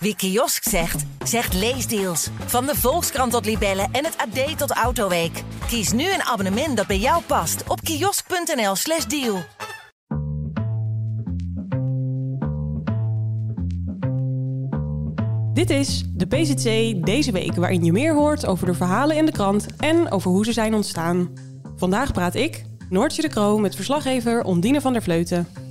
Wie kiosk zegt, zegt leesdeals. Van de Volkskrant tot Libellen en het AD tot Autoweek. Kies nu een abonnement dat bij jou past op kiosk.nl/slash deal. Dit is de PZC deze week, waarin je meer hoort over de verhalen in de krant en over hoe ze zijn ontstaan. Vandaag praat ik, Noortje de Kroo, met verslaggever Ondine van der Vleuten.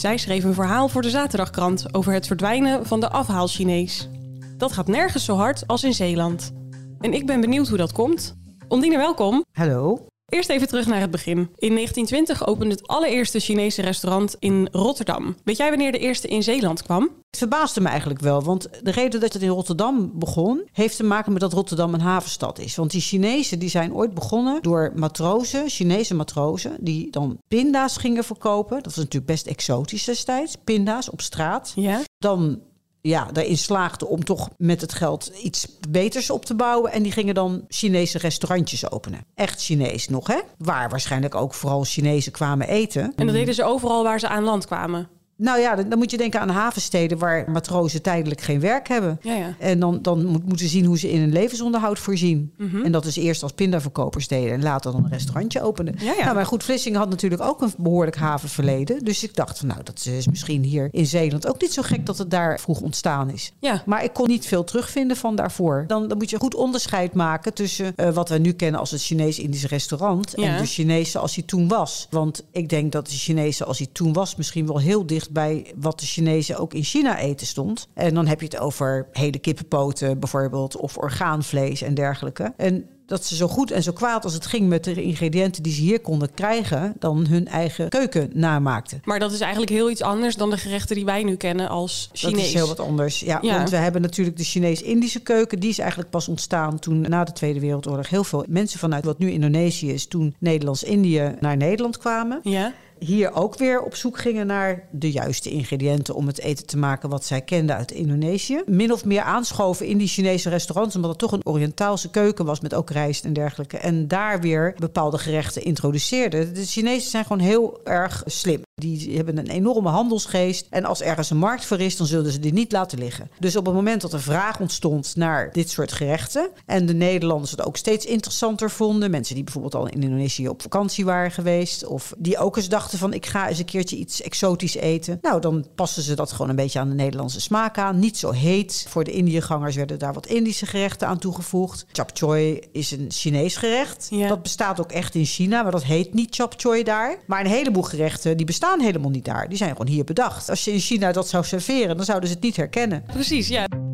Zij schreef een verhaal voor de Zaterdagkrant over het verdwijnen van de afhaal-Chinees. Dat gaat nergens zo hard als in Zeeland. En ik ben benieuwd hoe dat komt. Ondine, welkom. Hallo. Eerst even terug naar het begin. In 1920 opende het allereerste Chinese restaurant in Rotterdam. Weet jij wanneer de eerste in Zeeland kwam? Het verbaasde me eigenlijk wel, want de reden dat het in Rotterdam begon... heeft te maken met dat Rotterdam een havenstad is. Want die Chinezen die zijn ooit begonnen door matrozen, Chinese matrozen... die dan pinda's gingen verkopen. Dat was natuurlijk best exotisch destijds, pinda's op straat. Ja. Dan ja, daarin slaagden om toch met het geld iets beters op te bouwen. En die gingen dan Chinese restaurantjes openen. Echt Chinees nog, hè? Waar waarschijnlijk ook vooral Chinezen kwamen eten. En dat deden ze overal waar ze aan land kwamen. Nou ja, dan, dan moet je denken aan havensteden waar matrozen tijdelijk geen werk hebben. Ja, ja. En dan, dan moet, moeten zien hoe ze in hun levensonderhoud voorzien. Mhm. En dat is eerst als pindaverkopers deden en later dan een restaurantje openen. Ja. Nou, maar goed, Vlissingen had natuurlijk ook een behoorlijk havenverleden. Dus ik dacht van nou, dat is misschien hier in Zeeland ook niet zo gek dat het daar vroeg ontstaan is. Ja. Maar ik kon niet veel terugvinden van daarvoor. Dan, dan moet je goed onderscheid maken tussen eh, wat we nu kennen als het Chinees-Indische restaurant en de Chinees zoals hij toen was. Want ik denk dat de Chinees zoals hij toen was misschien wel heel dicht bij wat de Chinezen ook in China eten stond. En dan heb je het over hele kippenpoten bijvoorbeeld of orgaanvlees en dergelijke. En dat ze zo goed en zo kwaad als het ging met de ingrediënten die ze hier konden krijgen, dan hun eigen keuken namaakten. Maar dat is eigenlijk heel iets anders dan de gerechten die wij nu kennen als Chinees. Dat is heel wat anders. Ja, Ja. want we hebben natuurlijk de Chinees-Indische keuken. Die is eigenlijk pas ontstaan toen na de Tweede Wereldoorlog heel veel mensen vanuit wat nu Indonesië is, toen Nederlands-Indië naar Nederland kwamen. Ja. Hier ook weer op zoek gingen naar de juiste ingrediënten om het eten te maken wat zij kenden uit Indonesië. Min of meer aanschoven in die Chinese restaurants, omdat het toch een Oriëntaalse keuken was met ook rijst en dergelijke. En daar weer bepaalde gerechten introduceerden. De Chinezen zijn gewoon heel erg slim. Die hebben een enorme handelsgeest. En als ergens een markt voor is, dan zullen ze die niet laten liggen. Dus op het moment dat er vraag ontstond naar dit soort gerechten. en de Nederlanders het ook steeds interessanter vonden. mensen die bijvoorbeeld al in Indonesië op vakantie waren geweest. of die ook eens dachten van ik ga eens een keertje iets exotisch eten. Nou, dan passen ze dat gewoon een beetje aan de Nederlandse smaak aan. Niet zo heet. Voor de Indiëgangers werden daar wat Indische gerechten aan toegevoegd. Chap choy is een Chinees gerecht. Ja. Dat bestaat ook echt in China, maar dat heet niet chap choy daar. Maar een heleboel gerechten die bestaan helemaal niet daar. Die zijn gewoon hier bedacht. Als je in China dat zou serveren, dan zouden ze het niet herkennen. Precies, ja.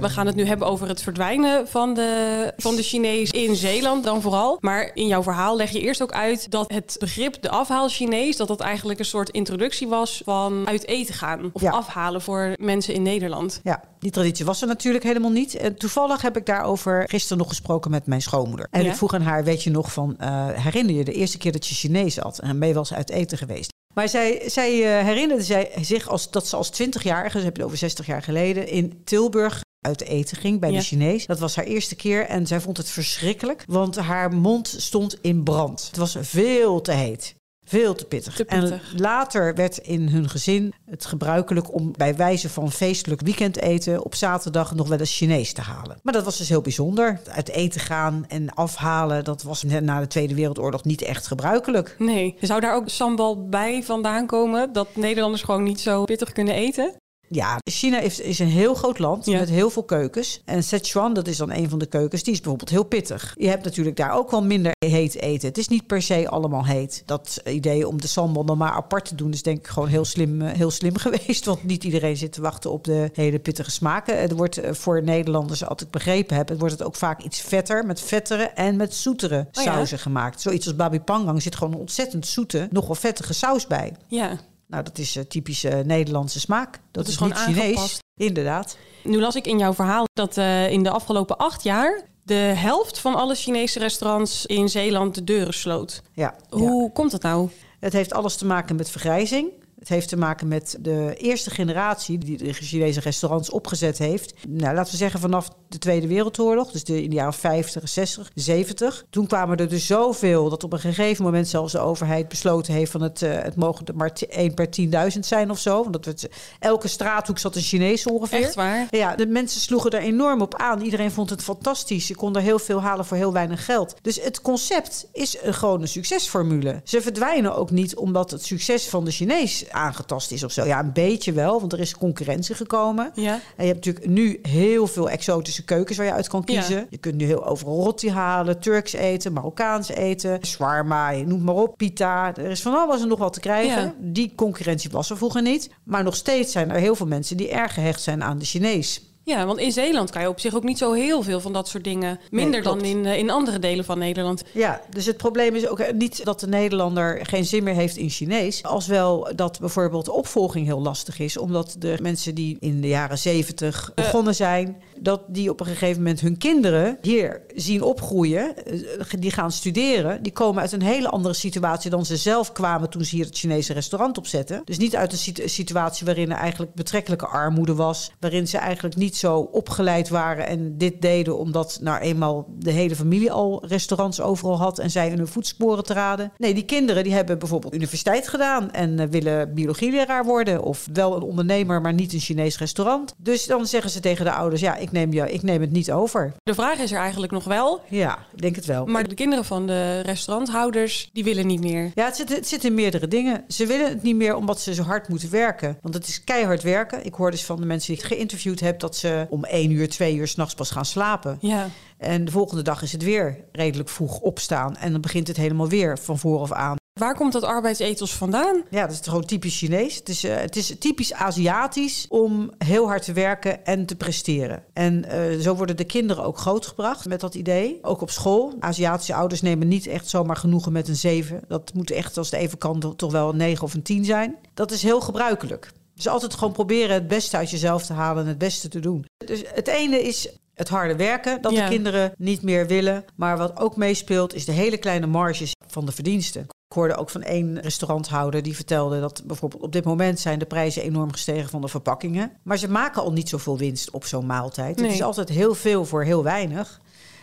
We gaan het nu hebben over het verdwijnen van de, van de Chinees in Zeeland dan vooral. Maar in jouw verhaal leg je eerst ook uit dat het begrip de afhaal Chinees... dat dat eigenlijk een soort introductie was van uit eten gaan. Of Ja. afhalen voor mensen in Nederland. Ja, die traditie was er natuurlijk helemaal niet. En toevallig heb ik daarover gisteren nog gesproken met mijn schoonmoeder. En Ja? ik vroeg aan haar, weet je nog van, eh, herinner je de eerste keer dat je Chinees had? En wel eens uit eten geweest? Maar zij, zij eh, herinnerde zij zich als, dat ze als 20-jarige, dus heb je het over 60 jaar geleden, in Tilburg uit eten ging bij Ja. de Chinees. Dat was haar eerste keer en zij vond het verschrikkelijk, want haar mond stond in brand. Het was veel te heet. Veel te pittig. Te pittig. En later werd in hun gezin het gebruikelijk om bij wijze van feestelijk weekendeten op zaterdag nog wel eens Chinees te halen. Maar dat was dus heel bijzonder. Uit eten gaan en afhalen, dat was na de Tweede Wereldoorlog niet echt gebruikelijk. Nee. Zou daar ook sambal bij vandaan komen? Dat Nederlanders gewoon niet zo pittig kunnen eten? Ja, China is, is een heel groot land Ja. met heel veel keukens. En Sichuan, dat is dan een van de keukens, die is bijvoorbeeld heel pittig. Je hebt natuurlijk daar ook wel minder heet eten. Het is niet per se allemaal heet. Dat idee om de sambal dan maar apart te doen is denk ik gewoon heel slim, eh, heel slim geweest. Want niet iedereen zit te wachten op de hele pittige smaken. Het wordt eh, voor Nederlanders, als ik begrepen heb, het wordt het ook vaak iets vetter, met vettere en met zoetere Oh ja? sauzen gemaakt. Zoiets als babi pangang zit gewoon een ontzettend zoete, nogal vettige saus bij. Ja. Nou, dat is eh, typische eh, Nederlandse smaak. Dat, Dat is is, gewoon niet Chinees. aangepast. Inderdaad. Nu las ik in jouw verhaal dat eh, in de afgelopen acht jaar de helft van alle Chinese restaurants in Zeeland de deuren sloot. Ja. Hoe komt dat nou? Het heeft alles te maken met vergrijzing. Het heeft te maken met de eerste generatie die de Chinese restaurants opgezet heeft. Nou, laten we zeggen vanaf de Tweede Wereldoorlog, dus de, in de jaren 50, 60, 70. Toen kwamen er dus zoveel dat op een gegeven moment zelfs de overheid besloten heeft van het, uh, het mogen er maar 1 per 10.000 zijn of zo. Want dat het, elke straathoek zat een Chinees ongeveer. Echt waar? Ja, de mensen sloegen er enorm op aan. Iedereen vond het fantastisch. Je kon er heel veel halen voor heel weinig geld. Dus het concept is een, gewoon een succesformule. Ze verdwijnen ook niet omdat het succes van de Chinees aangetast is of zo. Ja, een beetje wel, want er is concurrentie gekomen. Ja. En je hebt natuurlijk nu heel veel exotische keukens waar je uit kan kiezen. Ja. Je kunt nu heel overal rotti halen, Turks eten, Marokkaans eten, shawarma, je noemt maar op, pita. Er is van alles en nog wat te krijgen. Ja. Die concurrentie was er vroeger niet. Maar nog steeds zijn er heel veel mensen die erg gehecht zijn aan de Chinees. Ja, want in Zeeland kan je op zich ook niet zo heel veel van dat soort dingen. Minder dan in, eh, in andere delen van Nederland. Ja, dus het probleem is ook eh, niet dat de Nederlander geen zin meer heeft in Chinees. Als wel dat bijvoorbeeld de opvolging heel lastig is. Omdat de mensen die in de jaren zeventig begonnen zijn... dat die op een gegeven moment hun kinderen hier zien opgroeien. eh, Die gaan studeren. Die komen uit een hele andere situatie dan ze zelf kwamen... toen ze hier het Chinese restaurant opzetten. Dus niet uit een situ- situatie waarin er eigenlijk betrekkelijke armoede was. Waarin ze eigenlijk niet zo opgeleid waren en dit deden... omdat nou eenmaal de hele familie al restaurants overal had... en zij in hun voetsporen traden. Nee, die kinderen die hebben bijvoorbeeld universiteit gedaan... en eh, willen biologieleraar worden. Of wel een ondernemer, maar niet een Chinees restaurant. Dus dan zeggen ze tegen de ouders... ja, ik neem, je, ik neem het niet over. De vraag is er eigenlijk nog wel. Ja, ik denk het wel. Maar de kinderen van de restauranthouders, die willen niet meer. Ja, het zit, het zit in meerdere dingen. Ze willen het niet meer omdat ze zo hard moeten werken. Want het is keihard werken. Ik hoor dus van de mensen die ik geïnterviewd heb... dat ze om één uur, twee uur s'nachts pas gaan slapen. Ja. En de volgende dag is het weer redelijk vroeg opstaan. En dan begint het helemaal weer van vooraf aan. Waar komt dat arbeidsethos vandaan? Ja, dat is gewoon typisch Chinees. Het is, eh, het is typisch Aziatisch om heel hard te werken en te presteren. En eh, zo worden de kinderen ook grootgebracht met dat idee. Ook op school. Aziatische ouders nemen niet echt zomaar genoegen met een 7. Dat moet echt, als het even kan, toch wel een 9 of een 10 zijn. Dat is heel gebruikelijk. Dus altijd gewoon proberen het beste uit jezelf te halen en het beste te doen. Dus het ene is het harde werken, dat Ja. de kinderen niet meer willen. Maar wat ook meespeelt, is de hele kleine marges van de verdiensten. Ik hoorde ook van één restauranthouder die vertelde dat bijvoorbeeld op dit moment zijn de prijzen enorm gestegen van de verpakkingen. Maar ze maken al niet zoveel winst op zo'n maaltijd. Nee. Het is altijd heel veel voor heel weinig.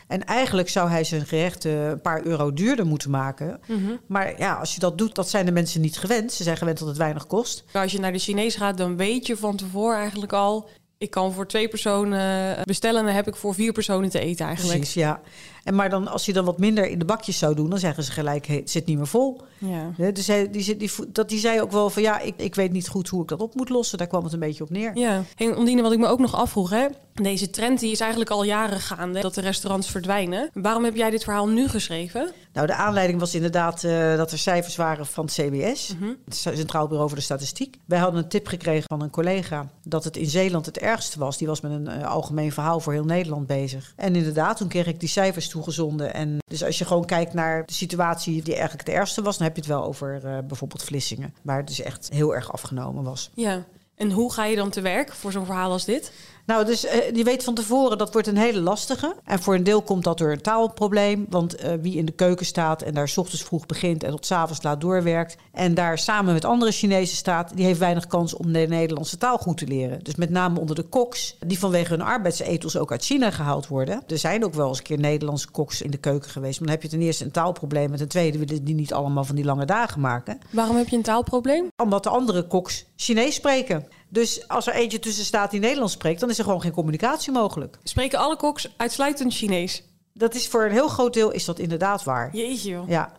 En eigenlijk zou hij zijn gerechten een paar euro duurder moeten maken. Maar ja, als je dat doet, dat zijn de mensen niet gewend. Ze zijn gewend dat het weinig kost. Als je naar de Chinees gaat, dan weet je van tevoren eigenlijk al... ik kan voor twee personen bestellen en dan heb ik voor vier personen te eten eigenlijk. Precies, ja. En maar dan, als je dan wat minder in de bakjes zou doen, dan zeggen ze gelijk: hey, het zit niet meer vol. Ja. Dus hij, die, die, dat, die zei ook wel van ja, ik, ik weet niet goed hoe ik dat op moet lossen. Daar kwam het een beetje op neer. Ja, en Ondine, wat ik me ook nog afvroeg, hè? deze trend die is eigenlijk al jaren gaande, dat de restaurants verdwijnen. Waarom heb jij dit verhaal nu geschreven? Nou, de aanleiding was inderdaad eh, dat er cijfers waren van het CBS, Mhm. het Centraal Bureau voor de Statistiek. Wij hadden een tip gekregen van een collega dat het in Zeeland het ergste was. Die was met een eh, algemeen verhaal voor heel Nederland bezig. En inderdaad, toen kreeg ik die cijfers toegezonden. En dus als je gewoon kijkt naar de situatie die eigenlijk het ergste was, dan heb je het wel over eh, bijvoorbeeld Vlissingen, waar het dus echt heel erg afgenomen was. Ja. En hoe ga je dan te werk voor zo'n verhaal als dit? Nou, dus eh, je weet van tevoren dat wordt een hele lastige. En voor een deel komt dat door een taalprobleem. Want eh, wie in de keuken staat en daar 's ochtends vroeg begint en tot 's avonds laat doorwerkt. En daar samen met andere Chinezen staat, die heeft weinig kans om de Nederlandse taal goed te leren. Dus met name onder de koks, die vanwege hun arbeidsethos ook uit China gehaald worden. Er zijn ook wel eens een keer Nederlandse koks in de keuken geweest. Maar dan heb je ten eerste een taalprobleem. En ten tweede willen die niet allemaal van die lange dagen maken Waarom heb je een taalprobleem? omdat de andere koks Chinees spreken. Dus als er eentje tussen staat die Nederlands spreekt, dan is er gewoon geen communicatie mogelijk. Spreken alle koks uitsluitend Chinees? Dat is voor een heel groot deel is dat inderdaad waar. Jeetje joh. Ja.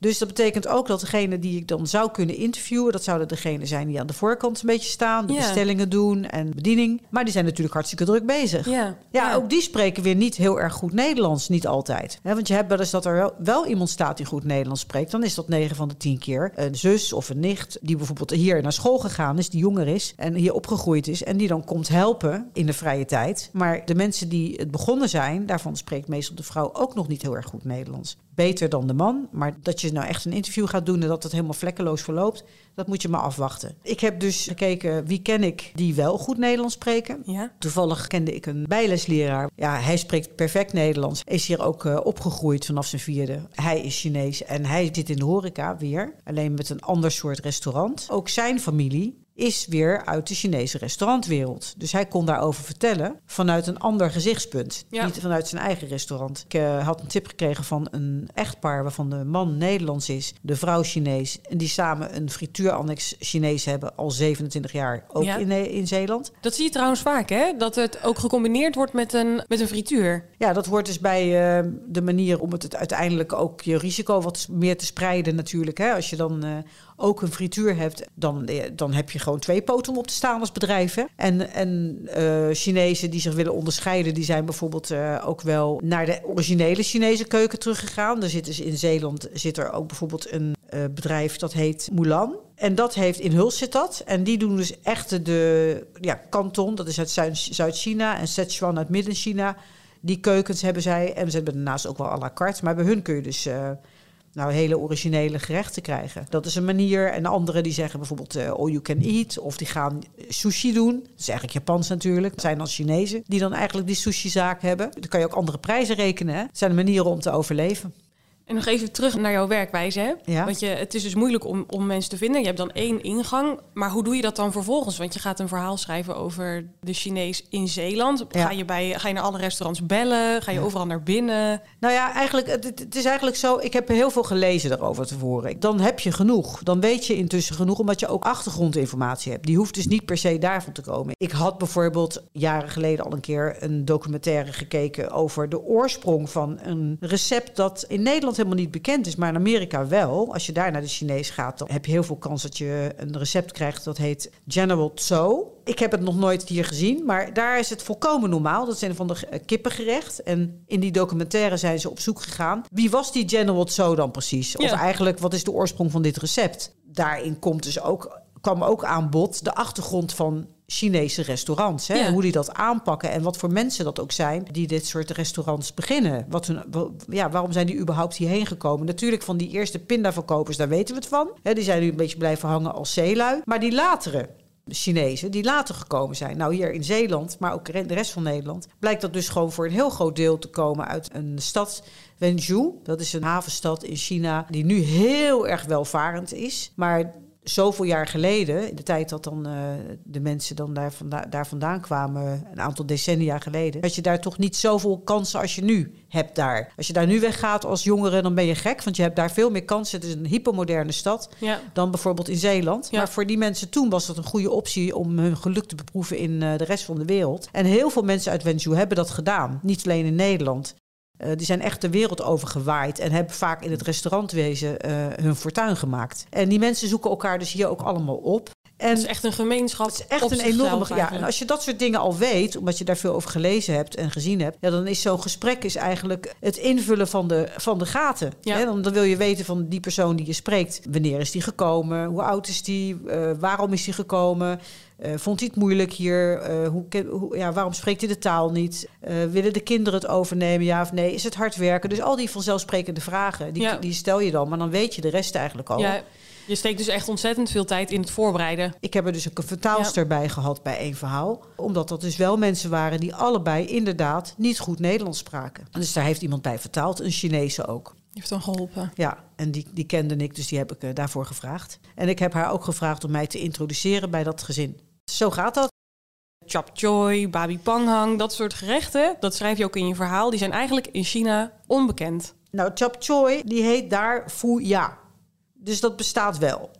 Dus dat betekent ook dat degene die ik dan zou kunnen interviewen, dat zouden degenen zijn die aan de voorkant een beetje staan, de Ja. bestellingen doen en bediening. Maar die zijn natuurlijk hartstikke druk bezig. Ja. Ja, ook die spreken weer niet heel erg goed Nederlands, niet altijd. Want je hebt wel eens dat er wel, wel iemand staat die goed Nederlands spreekt. Dan is dat 9 van de 10 keer een zus of een nicht die bijvoorbeeld hier naar school gegaan is, die jonger is en hier opgegroeid is en die dan komt helpen in de vrije tijd. Maar de mensen die het begonnen zijn, daarvan spreekt meestal de vrouw ook nog niet heel erg goed Nederlands. Beter dan de man, maar Dat je nou echt een interview gaat doen en dat het helemaal vlekkeloos verloopt, dat moet je maar afwachten. Ik heb dus gekeken wie ken ik die wel goed Nederlands spreken. Ja. Toevallig kende ik een bijlesleraar. Ja, hij spreekt perfect Nederlands. Is hier ook uh, opgegroeid vanaf zijn vierde. Hij is Chinees en hij zit in de horeca weer. Alleen met een ander soort restaurant. Ook zijn familie is weer uit de Chinese restaurantwereld. Dus hij kon daarover vertellen vanuit een ander gezichtspunt. Ja. Niet vanuit zijn eigen restaurant. Ik uh, had een tip gekregen van een echtpaar waarvan de man Nederlands is, de vrouw Chinees. En die samen een frituurannex Chinees hebben al 27 jaar, ook Ja. in, in Zeeland. Dat zie je trouwens vaak, hè? Dat het ook gecombineerd wordt met een, met een frituur. Ja, dat hoort dus bij eh, de manier om het, het uiteindelijk ook je risico wat meer te spreiden natuurlijk. Hè. Als je dan eh, ook een frituur hebt, dan, eh, dan heb je gewoon twee poten om op te staan als bedrijf. Hè. En, en eh, Chinezen die zich willen onderscheiden, die zijn bijvoorbeeld eh, ook wel naar de originele Chinese keuken teruggegaan. Er zit dus in Zeeland zit er ook bijvoorbeeld een bedrijf dat heet Mulan. En dat heeft in Huls zit dat. En die doen dus echt de ja, Canton, dat is uit Zuid- Zuid-China, en Sichuan uit Midden-China. Die keukens hebben zij. En ze hebben daarnaast ook wel à la carte. Maar bij hun kun je dus nou, hele originele gerechten krijgen. Dat is een manier. En anderen die zeggen bijvoorbeeld eh, all you can eat. Of die gaan sushi doen. Dat is eigenlijk Japans natuurlijk. Het zijn dan Chinezen die dan eigenlijk die sushi-zaak hebben. Dan kan je ook andere prijzen rekenen. Hè? Het zijn manieren om te overleven. En nog even terug naar jouw werkwijze. Hè? Ja. Want je, het is dus moeilijk om, om mensen te vinden. Je hebt dan één ingang. Maar hoe doe je dat dan vervolgens? Want je gaat een verhaal schrijven over de Chinees in Zeeland. Ja. Ga, je bij, ga je naar alle restaurants bellen? Ga je Ja. overal naar binnen? Nou ja, eigenlijk, het, het- het is eigenlijk zo. Ik heb heel veel gelezen daarover tevoren. Dan heb je genoeg. Dan weet je intussen genoeg, omdat je ook achtergrondinformatie hebt. Die hoeft dus niet per se daarvan te komen. Ik had bijvoorbeeld jaren geleden al een keer een documentaire gekeken over de oorsprong van een recept dat in Nederland helemaal niet bekend is, maar in Amerika wel. Als je daar naar de Chinees gaat, dan heb je heel veel kans dat je een recept krijgt dat heet General Tso. Ik heb het nog nooit hier gezien, maar daar is het volkomen normaal. Dat is een van de eh, kippengerecht. En in die documentaire zijn ze op zoek gegaan. Wie was die General Tso dan precies? Of Ja. eigenlijk, wat is de oorsprong van dit recept? Daarin komt dus ook, kwam ook aan bod de achtergrond van Chinese restaurants. Hè? Ja. Hoe die dat aanpakken en wat voor mensen dat ook zijn die dit soort restaurants beginnen. Wat hun, ja, waarom zijn die überhaupt hierheen gekomen? Natuurlijk van die eerste pindaverkopers, daar weten we het van. Hè, die zijn nu een beetje blijven hangen als zeelui. Maar die latere Chinezen die later gekomen zijn. Nou, hier in Zeeland, maar ook de rest van Nederland, blijkt dat dus gewoon voor een heel groot deel te komen uit een stad, Wenzhou. Dat is een havenstad in China die nu heel erg welvarend is. Maar zoveel jaar geleden, in de tijd dat dan eh, de mensen dan daar, vanda- daar vandaan kwamen, een aantal decennia geleden, had je daar toch niet zoveel kansen als je nu hebt daar. Als je daar nu weggaat als jongere, dan ben je gek, want je hebt daar veel meer kansen. Het is een hypermoderne stad Ja. dan bijvoorbeeld in Zeeland. Ja. Maar voor die mensen toen was dat een goede optie om hun geluk te beproeven in eh, de rest van de wereld. En heel veel mensen uit Wenzhou hebben dat gedaan. Niet alleen in Nederland. Eh, die zijn echt de wereld over gewaaid en hebben vaak in het restaurantwezen eh, hun fortuin gemaakt. En die mensen zoeken elkaar dus hier ook allemaal op. En Het is echt een gemeenschap. het is echt een enorme. Ja, en als je dat soort dingen al weet, omdat je daar veel over gelezen hebt en gezien hebt, ja, dan is zo'n gesprek is eigenlijk het invullen van de, van de gaten. Ja. Hè? Dan, dan wil je weten van die persoon die je spreekt. Wanneer is die gekomen? Hoe oud is die? Eh, waarom is die gekomen? Eh, vond hij het moeilijk hier? Eh, hoe, hoe, ja, waarom spreekt hij de taal niet? Willen de kinderen het overnemen, ja of nee? Is het hard werken? Dus al die vanzelfsprekende vragen, die, Ja. die stel je dan. Maar dan weet je de rest eigenlijk al. Ja, je steekt dus echt ontzettend veel tijd in het voorbereiden. Ik heb er dus ook een vertaalster bij gehad bij één verhaal. Omdat dat dus wel mensen waren die allebei inderdaad niet goed Nederlands spraken. Dus daar heeft iemand bij vertaald, een Chinese ook. Die heeft dan geholpen. Ja, en die, die kende ik, dus die heb ik eh, daarvoor gevraagd. En ik heb haar ook gevraagd om mij te introduceren bij dat gezin. Zo gaat dat. Chap choy, babi panghang, dat soort gerechten, dat schrijf je ook in je verhaal. Die zijn eigenlijk in China onbekend. Nou, chap choy, die heet daar fu ya. Dus dat bestaat wel.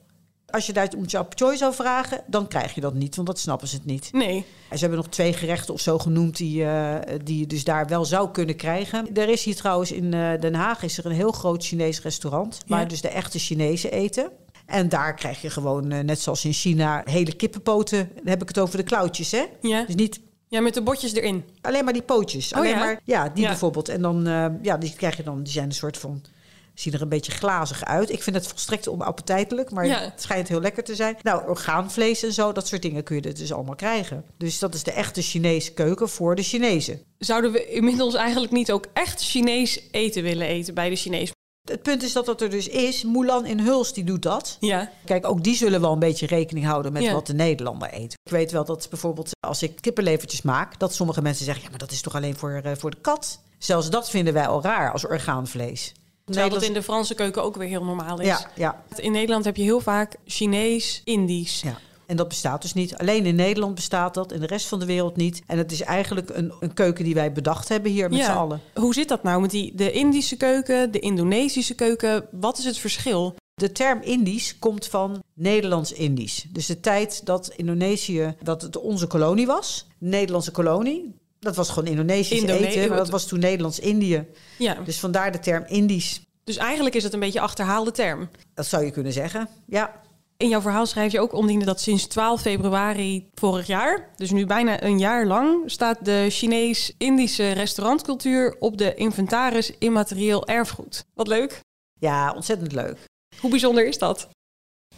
Als je daar om chap choy zou vragen, dan krijg je dat niet, want dat snappen ze het niet. Nee, En ze hebben nog twee gerechten of zo genoemd die, eh, die je dus daar wel zou kunnen krijgen. Er is hier trouwens in eh, Den Haag is er een heel groot Chinees restaurant. Waar dus de echte Chinezen eten. En daar krijg je gewoon, eh, net zoals in China, hele kippenpoten. Dan heb ik het over de klauwtjes, hè? ja. Dus niet ja, met de botjes erin. alleen maar die pootjes. Oh, alleen ja? maar, ja, die Ja. bijvoorbeeld. En dan, ja, die krijg je dan, die zijn een soort van zien er een beetje glazig uit. Ik vind het volstrekt onappetijtelijk, maar Ja. het schijnt heel lekker te zijn. Nou, orgaanvlees en zo, dat soort dingen kun je er dus allemaal krijgen. Dus dat is de echte Chinese keuken voor de Chinezen. Zouden we inmiddels eigenlijk niet ook echt Chinees eten willen eten bij de Chinees? Het punt is dat dat er dus is. Moulin in Huls, die doet dat. Ja. Kijk, ook die zullen wel een beetje rekening houden met Ja. wat de Nederlander eet. Ik weet wel dat bijvoorbeeld als ik kippenlevertjes maak... dat sommige mensen zeggen, ja, maar dat is toch alleen voor, eh, voor de kat? Zelfs dat vinden wij al raar als orgaanvlees. Terwijl dat in de Franse keuken ook weer heel normaal is. Ja, ja, In Nederland heb je heel vaak Chinees, Indisch. ja. En dat bestaat dus niet. Alleen in Nederland bestaat dat, in de rest van de wereld niet. En het is eigenlijk een, een keuken die wij bedacht hebben hier met Ja. z'n allen. Hoe zit dat nou met die, de Indische keuken, de Indonesische keuken? Wat is het verschil? De term Indisch komt van Nederlands-Indisch. Dus de tijd dat Indonesië, dat het onze kolonie was, de Nederlandse kolonie. Dat was gewoon Indonesisch Indone- eten, maar dat was toen Nederlands-Indië. Ja, Dus vandaar de term Indisch. dus eigenlijk is het een beetje achterhaalde term. Dat zou je kunnen zeggen. Ja, In jouw verhaal schrijf je ook, Ondine, dat sinds 12 februari vorig jaar, dus nu bijna een jaar lang, staat de Chinees-Indische restaurantcultuur op de inventaris immaterieel erfgoed. Wat leuk. ja ontzettend leuk. Hoe bijzonder is dat?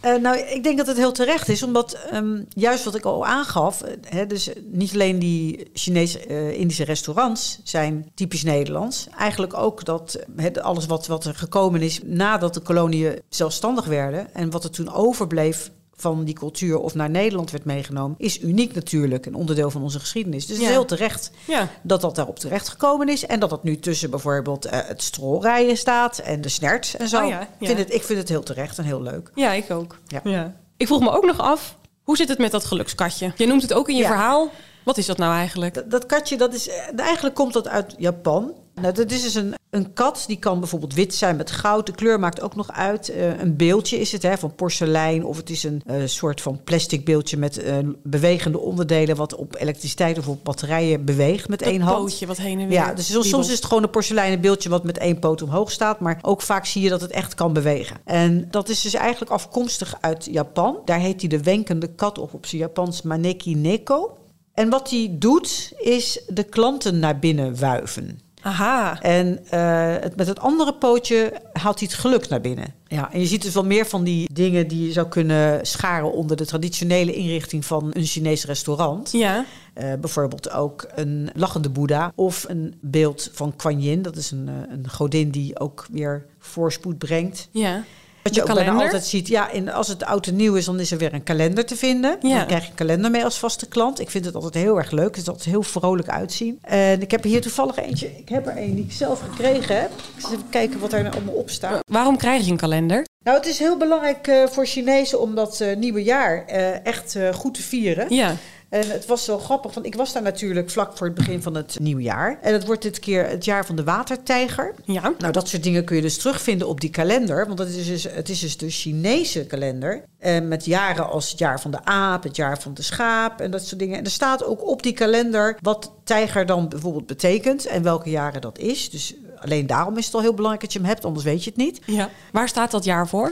Eh, nou, ik denk dat het heel terecht is, omdat ehm, juist wat ik al aangaf, eh, hè, dus niet alleen die Chinese-Indische restaurants zijn typisch Nederlands, eigenlijk ook dat eh, alles wat, wat er gekomen is nadat de koloniën zelfstandig werden en wat er toen overbleef van die cultuur of naar Nederland werd meegenomen, is uniek natuurlijk, een onderdeel van onze geschiedenis. Dus het is heel terecht Ja, dat dat daarop terecht gekomen is. En dat dat nu tussen bijvoorbeeld eh, het strolrijden staat en de snert en zo. Oh. Ik, vind het, ik vind het heel terecht en heel leuk. ja ik ook. Ja. Ik vroeg me ook nog af, hoe zit het met dat gelukskatje? Je noemt het ook in je verhaal. Wat is dat nou eigenlijk? Dat, dat katje, dat is, eh, eigenlijk komt dat uit Japan. Nou, dat is dus een, een kat, die kan bijvoorbeeld wit zijn met goud. De kleur maakt ook nog uit. Eh, een beeldje is het, hè, van porselein. Of het is een eh, soort van plastic beeldje met eh, bewegende onderdelen... wat op elektriciteit of op batterijen beweegt met Dat één hand. pootje wat heen en weer Ja, dus soms, is het gewoon een porseleinen beeldje wat met één poot omhoog staat. Maar ook vaak zie je dat het echt kan bewegen. En dat is dus eigenlijk afkomstig uit Japan. Daar heet hij de wenkende kat op op zijn Japans Maneki Neko. En wat hij doet, is de klanten naar binnen wuiven. Aha. En eh, het, met het andere pootje haalt hij het geluk naar binnen. Ja, en je ziet dus wel meer van die dingen die je zou kunnen scharen onder de traditionele inrichting van een Chinees restaurant. Ja, Eh, bijvoorbeeld ook een lachende Boeddha of een beeld van Kuan Yin. Dat is een, eh, een godin die ook weer voorspoed brengt. ja. Wat je ook bijna altijd ziet. Ja, in, als het oud en nieuw is, dan is er weer een kalender te vinden. Ja. Dan krijg je een kalender mee als vaste klant. Ik vind het altijd heel erg leuk. Het is altijd heel vrolijk uitzien. En ik heb hier toevallig eentje. Ik heb er een die ik zelf gekregen heb. Ik zal even kijken wat er nou allemaal op staat. Waarom krijg je een kalender? Nou, het is heel belangrijk eh, voor Chinezen om dat eh, nieuwe jaar eh, echt goed te vieren. Ja. En het was zo grappig, want ik was daar natuurlijk vlak voor het begin van het nieuwjaar. En het wordt dit keer het jaar van de watertijger. Ja. Nou, dat soort dingen kun je dus terugvinden op die kalender. Want dat is dus, het is dus de Chinese kalender. Eh, met jaren als het jaar van de aap, het jaar van de schaap en dat soort dingen. En er staat ook op die kalender wat tijger dan bijvoorbeeld betekent en welke jaren dat is. Dus alleen daarom is het al heel belangrijk dat je hem hebt, anders weet je het niet. ja. Waar staat dat jaar voor?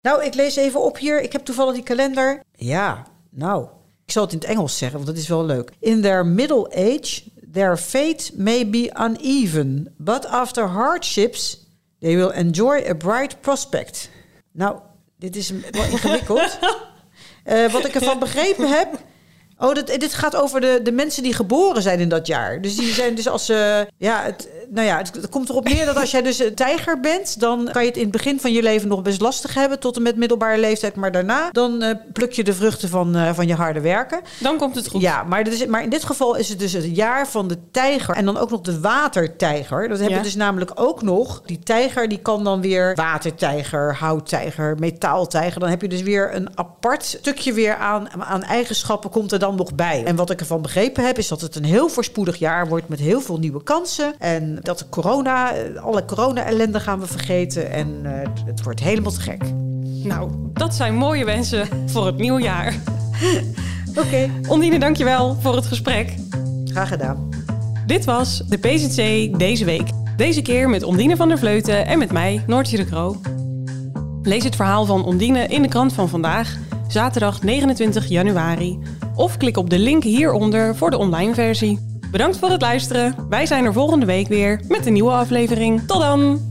Nou, ik lees even op hier. Ik heb toevallig die kalender. Ja, nou. Ik zal het in het Engels zeggen, want dat is wel leuk. In their middle age, their fate may be uneven. But after hardships, they will enjoy a bright prospect. Nou, dit is wel ingewikkeld. Eh, wat ik ervan begrepen heb... Oh, dit, dit gaat over de, de mensen die geboren zijn in dat jaar. Dus die zijn dus als ze... ja, het, nou ja, het, het komt erop neer dat als jij dus een tijger bent... dan kan je het in het begin van je leven nog best lastig hebben... tot en met middelbare leeftijd. Maar daarna, dan eh, pluk je de vruchten van, eh, van je harde werken. Dan komt het goed. Ja, maar, is, maar in dit geval is het dus het jaar van de tijger. En dan ook nog de watertijger. Dat hebben Ja. we dus namelijk ook nog. Die tijger die kan dan weer watertijger, houttijger, metaaltijger. Dan heb je dus weer een apart stukje weer aan, aan eigenschappen komt er dan nog bij. En wat ik ervan begrepen heb, is dat het een heel voorspoedig jaar wordt met heel veel nieuwe kansen. En dat de corona, eh, alle corona-ellende gaan we vergeten. En eh, het- wordt helemaal te gek. Nou, dat zijn mooie wensen voor het nieuwe jaar. Oké, Ondine, dankjewel voor het gesprek. graag gedaan. Dit was de PZC deze week. Deze keer met Ondine van der Vleuten en met mij, Noortje de Kroo. Lees het verhaal van Ondine in de krant van vandaag, zaterdag 29 januari. Of klik op de link hieronder voor de online versie. Bedankt voor het luisteren. Wij zijn er volgende week weer met een nieuwe aflevering. Tot dan!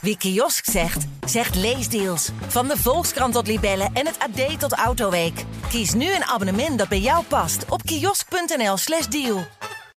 Wie kiosk zegt, zegt leesdeals. Van de Volkskrant tot Libellen en het AD tot Autoweek. Kies nu een abonnement dat bij jou past op kiosk.nl/slash deal.